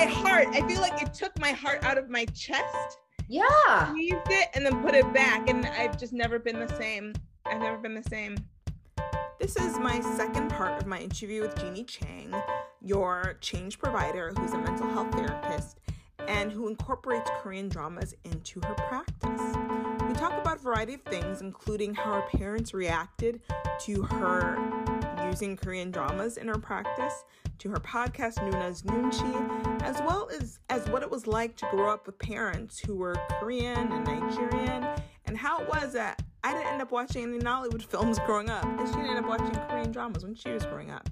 my heart. I feel like it took my heart out of my chest. Yeah. Squeezed it and then put it back, and I've just never been the same. I've never been the same. This is my second part of my interview with Jeanie Chang, your change provider who's a mental health therapist and who incorporates Korean dramas into her practice. We talk about a variety of things, including how her parents reacted to her using Korean dramas in her practice, to her podcast Noona's Noonchi, as well as, as what it was like to grow up with parents who were Korean and Nigerian, and how it was that I didn't end up watching any Nollywood films growing up, and she ended up watching Korean dramas when she was growing up.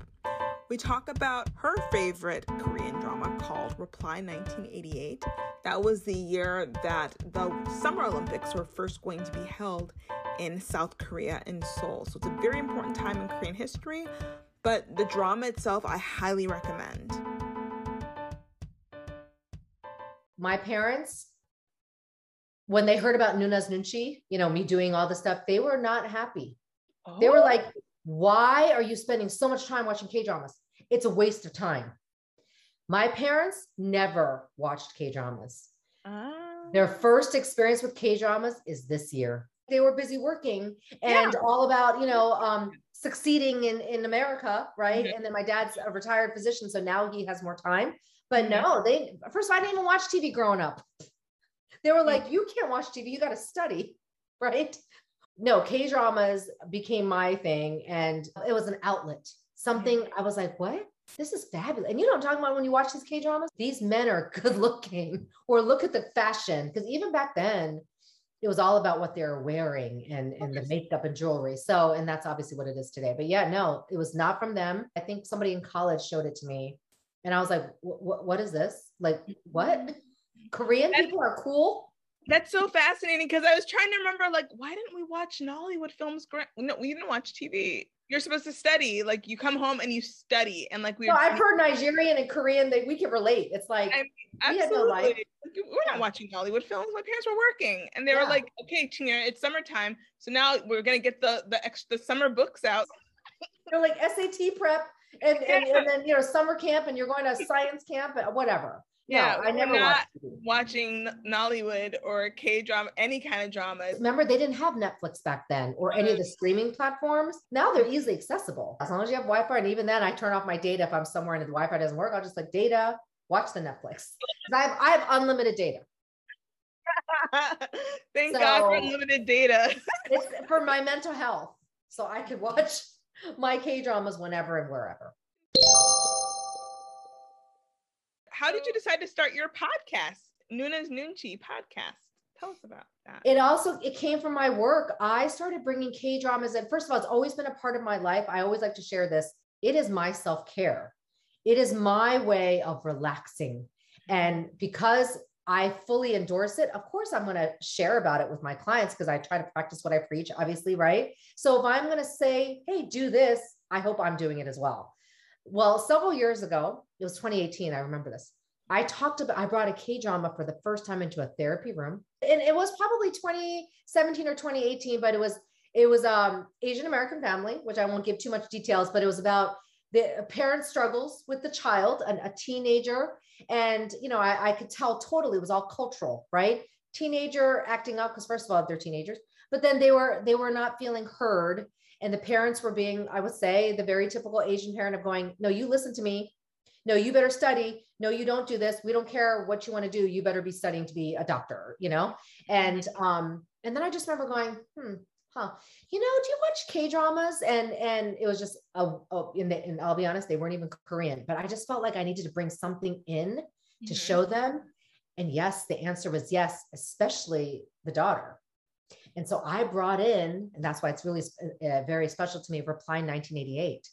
We talk about her favorite Korean drama called Reply 1988. That was the year that the Summer Olympics were first going to be held in South Korea in Seoul. So it's a very important time in Korean history, but the drama itself I highly recommend. My parents, when they heard about Noona's Noonchi, you know, me doing all this stuff, they were not happy. Oh. They were oh. like, why are you spending so much time watching K dramas? It's a waste of time. My parents never watched K dramas. Their ah. first experience with K dramas is this year they were busy working and yeah. all about you know um, succeeding in in america right mm-hmm. and then my dad's a retired physician so now he has more time but mm-hmm. no they first of all i didn't even watch tv growing up they were like you can't watch tv you got to study right no k dramas became my thing and it was an outlet something i was like what this is fabulous. And you know I'm talking about when you watch these K dramas? These men are good looking, or look at the fashion. Because even back then, it was all about what they're wearing and, and the makeup and jewelry. So, and that's obviously what it is today. But yeah, no, it was not from them. I think somebody in college showed it to me. And I was like, what is this? Like, what? Korean that's, people are cool. That's so fascinating because I was trying to remember, like, why didn't we watch Nollywood films? No, we didn't watch TV you're supposed to study. Like you come home and you study, and like we. No, I've heard Nigerian and Korean that we can relate. It's like I mean, we had no life. We're not watching Hollywood films. My parents were working, and they yeah. were like, "Okay, Tina, it's summertime, so now we're gonna get the the extra the summer books out." They're like SAT prep, and, and, and then you know summer camp, and you're going to science camp, uh, whatever. Yeah, no, I never not watching Nollywood or K drama, any kind of drama. Remember, they didn't have Netflix back then or any of the streaming platforms. Now they're easily accessible as long as you have Wi Fi. And even then, I turn off my data if I'm somewhere and the Wi Fi doesn't work. I'll just like data, watch the Netflix. I have, I have unlimited data. Thank so, God for unlimited data. it's for my mental health. So I could watch my K dramas whenever and wherever how did you decide to start your podcast, Noona's Noonchi podcast? Tell us about that. It also it came from my work. I started bringing K dramas, and first of all, it's always been a part of my life. I always like to share this. It is my self care. It is my way of relaxing, and because I fully endorse it. Of course, I'm going to share about it with my clients because I try to practice what I preach, obviously, right? So if I'm going to say, hey, do this, I hope I'm doing it as well. Well, several years ago, it was 2018. I remember this. I talked about, I brought a K drama for the first time into a therapy room. And it was probably 2017 or 2018, but it was, it was um Asian American family, which I won't give too much details, but it was about the parent struggles with the child, a, teenager. And, you know, I, I could tell totally it was all cultural, right? Teenager acting up because first of all, they're teenagers, but then they were, they were not feeling heard and the parents were being i would say the very typical asian parent of going no you listen to me no you better study no you don't do this we don't care what you want to do you better be studying to be a doctor you know and um and then i just remember going hmm huh you know do you watch k dramas and and it was just a, a in the, and i'll be honest they weren't even korean but i just felt like i needed to bring something in mm-hmm. to show them and yes the answer was yes especially the daughter and so I brought in, and that's why it's really uh, very special to me, Reply 1988.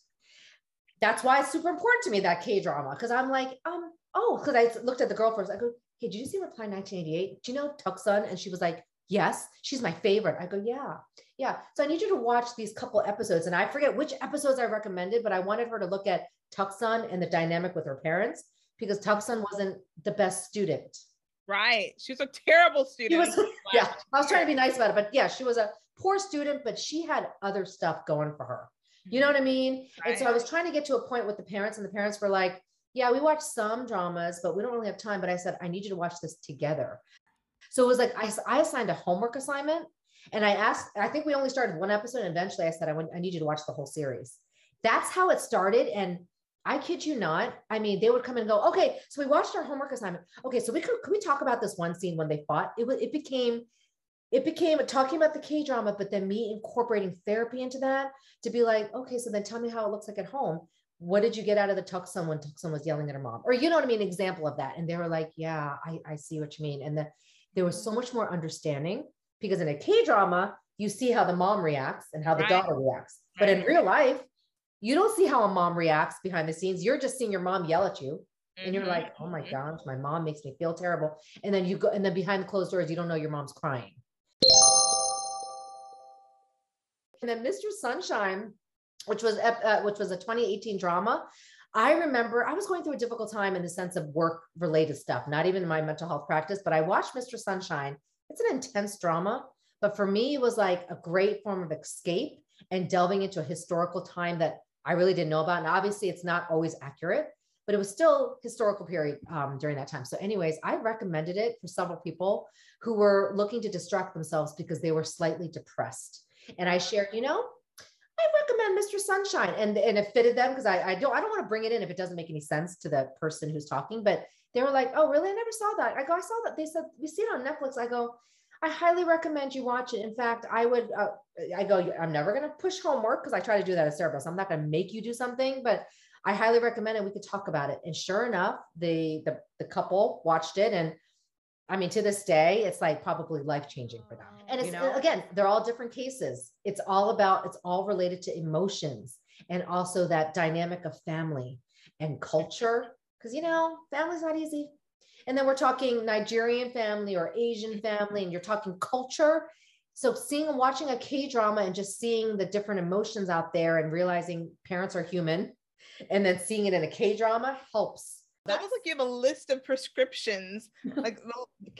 That's why it's super important to me, that K drama, because I'm like, um, oh, because I looked at the girl first. I go, hey, did you see Reply 1988? Do you know Tuckson? And she was like, yes, she's my favorite. I go, yeah, yeah. So I need you to watch these couple episodes. And I forget which episodes I recommended, but I wanted her to look at Tuckson and the dynamic with her parents because Tuckson wasn't the best student. Right. She was a terrible student. Was, yeah. I was trying to be nice about it, but yeah, she was a poor student, but she had other stuff going for her. You know what I mm-hmm. mean? Right. And so I was trying to get to a point with the parents, and the parents were like, yeah, we watch some dramas, but we don't really have time. But I said, I need you to watch this together. So it was like I, I assigned a homework assignment and I asked, I think we only started one episode. And eventually I said, I, want, I need you to watch the whole series. That's how it started. And I kid you not. I mean, they would come and go, okay, so we watched our homework assignment. Okay, so we could, can we talk about this one scene when they fought? It was, it became, it became talking about the K drama, but then me incorporating therapy into that to be like, okay, so then tell me how it looks like at home. What did you get out of the Tuxum when someone was yelling at her mom? Or you know what I mean? Example of that. And they were like, yeah, I, I see what you mean. And the, there was so much more understanding because in a K drama, you see how the mom reacts and how the right. daughter reacts. But in real life, you don't see how a mom reacts behind the scenes. You're just seeing your mom yell at you. And you're like, oh my mm-hmm. gosh, my mom makes me feel terrible. And then you go, and then behind the closed doors, you don't know your mom's crying. And then Mr. Sunshine, which was uh, which was a 2018 drama. I remember I was going through a difficult time in the sense of work related stuff, not even in my mental health practice, but I watched Mr. Sunshine. It's an intense drama, but for me, it was like a great form of escape and delving into a historical time that I really didn't know about. And obviously, it's not always accurate, but it was still historical period um, during that time. So, anyways, I recommended it for several people who were looking to distract themselves because they were slightly depressed. And I shared, you know, I recommend Mr. Sunshine, and and it fitted them because I I don't I don't want to bring it in if it doesn't make any sense to the person who's talking. But they were like, oh, really? I never saw that. I go, I saw that. They said we see it on Netflix. I go, I highly recommend you watch it. In fact, I would, uh, I go, I'm never going to push homework because I try to do that as therapist. I'm not going to make you do something, but I highly recommend it. We could talk about it. And sure enough, the, the, the couple watched it. And I mean, to this day, it's like probably life changing for them. And it's, you know? again, they're all different cases. It's all about, it's all related to emotions and also that dynamic of family and culture. Cause you know, family's not easy and then we're talking Nigerian family or Asian family, and you're talking culture. So seeing and watching a K drama and just seeing the different emotions out there and realizing parents are human, and then seeing it in a K drama helps. That was like you have a list of prescriptions, like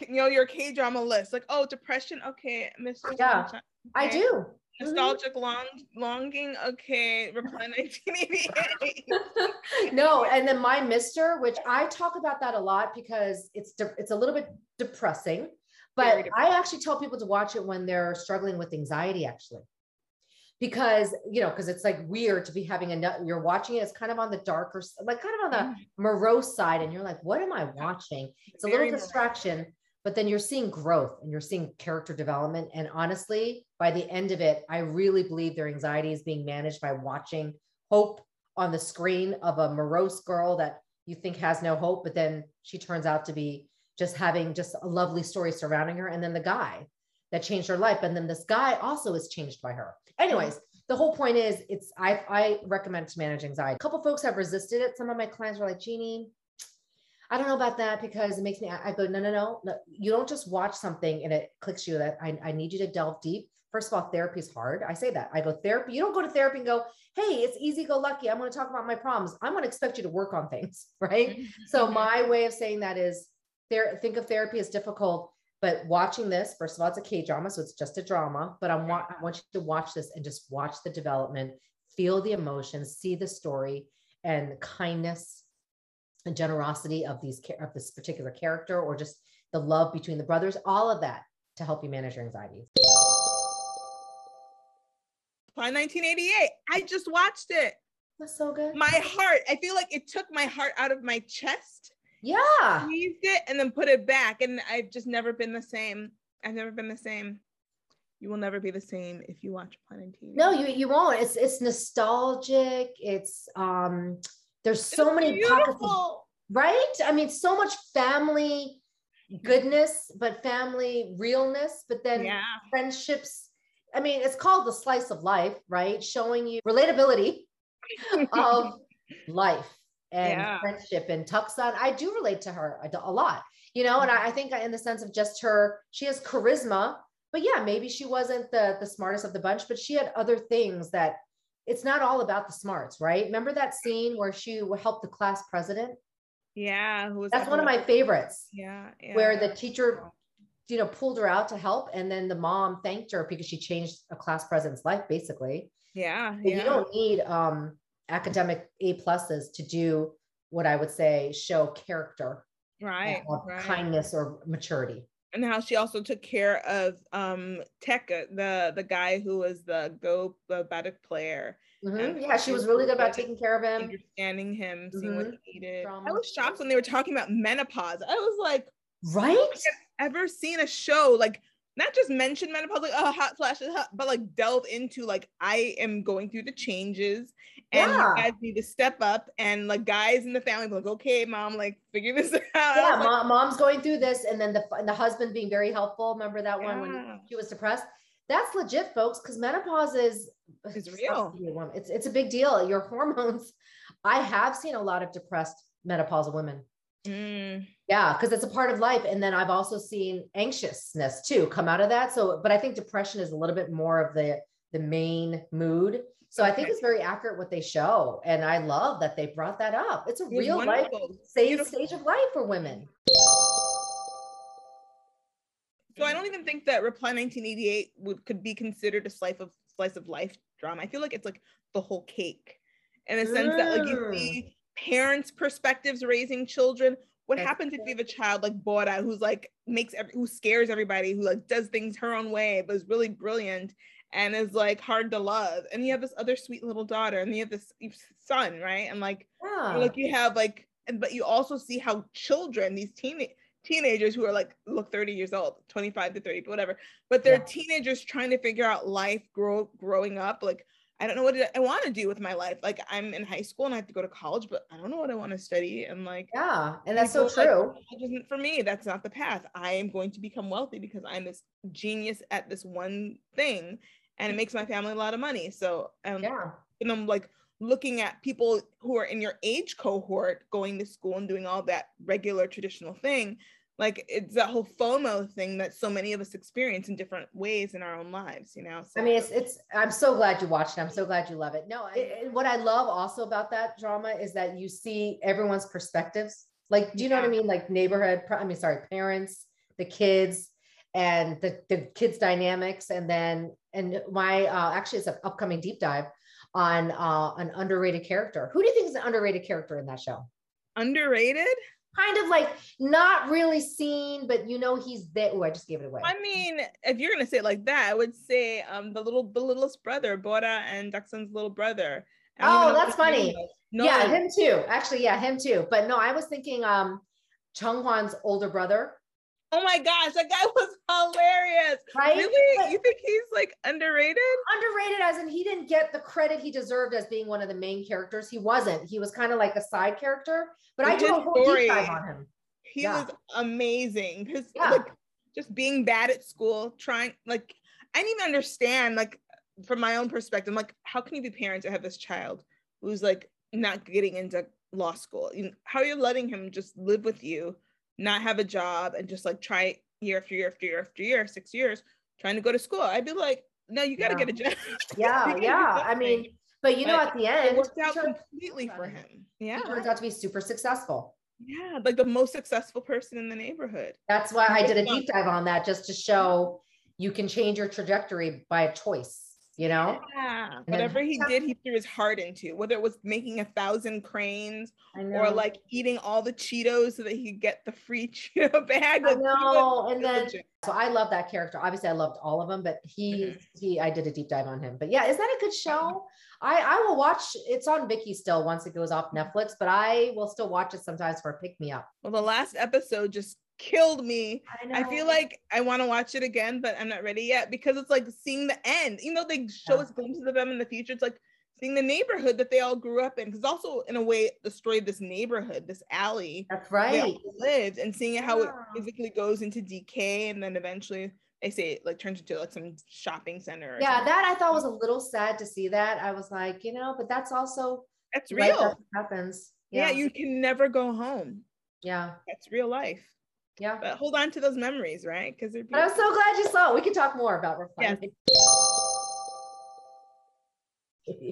you know your K drama list. Like oh, depression, okay, Mr. Yeah, okay. I do. Mm-hmm. nostalgic mm-hmm. long longing okay reply 1988 no and then my mister which i talk about that a lot because it's de- it's a little bit depressing but i actually tell people to watch it when they're struggling with anxiety actually because you know because it's like weird to be having a you're watching it it's kind of on the darker like kind of on the mm-hmm. morose side and you're like what am i watching it's a Very little distraction but then you're seeing growth and you're seeing character development. And honestly, by the end of it, I really believe their anxiety is being managed by watching hope on the screen of a morose girl that you think has no hope, but then she turns out to be just having just a lovely story surrounding her. And then the guy that changed her life. And then this guy also is changed by her. Anyways, the whole point is it's I I recommend to manage anxiety. A couple folks have resisted it. Some of my clients were like, Jeanie, I don't know about that because it makes me, I go, no, no, no, no. You don't just watch something and it clicks you that I, I need you to delve deep. First of all, therapy is hard. I say that. I go therapy. You don't go to therapy and go, hey, it's easy go lucky. I'm going to talk about my problems. I'm going to expect you to work on things. Right. So my way of saying that is there, think of therapy as difficult, but watching this, first of all, it's a K drama. So it's just a drama, but I'm, I uh-huh. want you to watch this and just watch the development, feel the emotions, see the story and the kindness and generosity of these of this particular character or just the love between the brothers all of that to help you manage your anxiety. Reply 1988 i just watched it. That's so good. My heart i feel like it took my heart out of my chest yeah squeezed it and then put it back and i've just never been the same i've never been the same you will never be the same if you watch Planet TV. No, you you won't. It's it's nostalgic. It's um there's so it's many beautiful. pockets of, right? I mean, so much family goodness, but family realness, but then yeah. friendships. I mean, it's called the slice of life, right? Showing you relatability of life and yeah. friendship and Tucson. I do relate to her a, lot, you know, and I, I think in the sense of just her, she has charisma, but yeah, maybe she wasn't the the smartest of the bunch, but she had other things that it's not all about the smarts, right? Remember that scene where she helped the class president? Yeah, that's one of my favorites. Yeah, yeah, where the teacher, you know, pulled her out to help, and then the mom thanked her because she changed a class president's life, basically. Yeah, yeah. You don't need um, academic A pluses to do what I would say show character, right, uh, right. kindness or maturity. And how she also took care of um Tekka, the the guy who was the go baduk player. Mm-hmm. Yeah, she was really good about taking care of him, understanding him, seeing mm-hmm. what he needed. Drama. I was shocked when they were talking about menopause. I was like, right? ever seen a show like not just mention menopause, like oh hot flashes, hot, but like delve into like I am going through the changes and yeah. you guys need to step up and like guys in the family like okay mom like figure this out. Yeah, like, mom's going through this and then the the husband being very helpful. Remember that one yeah. when she was depressed? That's legit, folks, because menopause is it's real. It's it's a big deal. Your hormones. I have seen a lot of depressed menopausal women. Mm. Yeah, because it's a part of life. And then I've also seen anxiousness too come out of that. So, but I think depression is a little bit more of the the main mood. So okay. I think it's very accurate what they show. And I love that they brought that up. It's a it's real life stage, stage of life for women. So I don't even think that Reply 1988 would could be considered a slice of slice of life drama. I feel like it's like the whole cake in a sense that like you see parents' perspectives raising children. What That's happens if you have a child like Bora who's like makes every, who scares everybody, who like does things her own way, but is really brilliant and is like hard to love. And you have this other sweet little daughter, and you have this son, right? And like, yeah. like you have like, and but you also see how children, these teen teenagers who are like look 30 years old 25 to 30 whatever but they're yeah. teenagers trying to figure out life grow growing up like I don't know what I want to do with my life. Like I'm in high school and I have to go to college, but I don't know what I want to study. And like, yeah, and that's so true. Like, isn't for me. That's not the path. I am going to become wealthy because I'm this genius at this one thing, and it makes my family a lot of money. So um, yeah, and I'm like looking at people who are in your age cohort going to school and doing all that regular traditional thing like it's that whole FOMO thing that so many of us experience in different ways in our own lives, you know. So. I mean, it's it's. I'm so glad you watched it. I'm so glad you love it. No, it, what I love also about that drama is that you see everyone's perspectives. Like, do you yeah. know what I mean? Like neighborhood. I mean, sorry, parents, the kids, and the the kids' dynamics, and then and my uh, actually it's an upcoming deep dive on uh, an underrated character. Who do you think is an underrated character in that show? Underrated? Kind of like not really seen, but you know he's there. Oh, I just gave it away. I mean, if you're gonna say it like that, I would say um the little the littlest brother, Bora and Jackson's little brother. Oh, that's funny. No. Yeah, him too. Actually, yeah, him too. But no, I was thinking um Chung Hwan's older brother. Oh my gosh, that guy was hilarious. Right? Really? But you think he's like underrated? Underrated as in he didn't get the credit he deserved as being one of the main characters. He wasn't. He was kind of like a side character. But I did a whole story, deep dive on him. He yeah. was amazing because yeah. like just being bad at school, trying like I didn't even understand like from my own perspective, I'm like, how can you be parents to have this child who's like not getting into law school? How are you letting him just live with you? Not have a job and just like try year after year after year after year, six years, trying to go to school. I'd be like, no, you got to yeah. get a job. Yeah, yeah. I mean, but you know, at the end, it worked out completely for him. Yeah, he turns out to be super successful. Yeah, like the most successful person in the neighborhood. That's why I did a deep dive on that, just to show you can change your trajectory by a choice you know? Yeah. Whatever he did, he threw his heart into, whether it was making a thousand cranes or like eating all the Cheetos so that he could get the free Cheeto bag. I know. And then, so I love that character. Obviously, I loved all of them, but he, mm-hmm. he, I did a deep dive on him. But yeah, is that a good show? I, I will watch. It's on Viki still once it goes off Netflix, but I will still watch it sometimes for a pick me up. Well, the last episode just killed me. I, I feel like I want to watch it again, but I'm not ready yet because it's like seeing the end. You know, they show yeah. us glimpses of them in the future. It's like seeing the neighborhood that they all grew up in. Because also, in a way, the story of this neighborhood, this alley. That's right. lived and seeing how yeah. it physically goes into decay and then eventually they say it like turns into like some shopping center. Yeah, something. that I thought was a little sad to see that. I was like, you know, but that's also that's real. That happens. Yeah. yeah, you can never go home. Yeah. That's real life. Yeah. But hold on to those memories, right? Because they're I'm so glad you saw it. We can talk more about reflecting.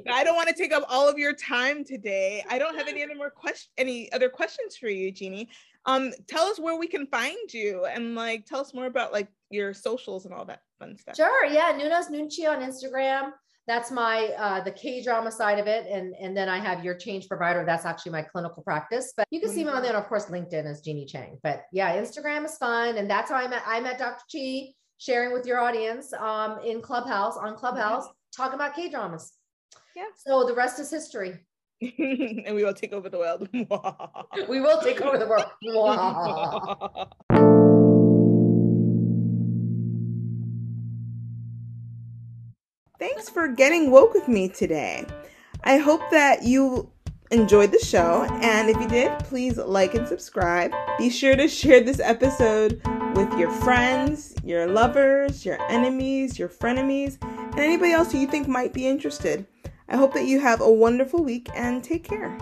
I don't want to take up all of your time today. I don't have any other more question any other questions for you, Jeanie. Um, tell us where we can find you and like tell us more about like your socials and all that fun stuff. Sure. Yeah. Noona's Noonchi on Instagram. That's my uh, the K drama side of it, and and then I have your change provider. That's actually my clinical practice. But you can see me on there, and of course LinkedIn as Jeanie Chang. But yeah, Instagram is fun, and that's how I met I met Dr. Chi sharing with your audience um, in Clubhouse on Clubhouse talking about K dramas. Yeah. So the rest is history. and we will take over the world. we will take over the world. Thanks for getting woke with me today. I hope that you enjoyed the show, and if you did, please like and subscribe. Be sure to share this episode with your friends, your lovers, your enemies, your frenemies, and anybody else who you think might be interested. I hope that you have a wonderful week and take care.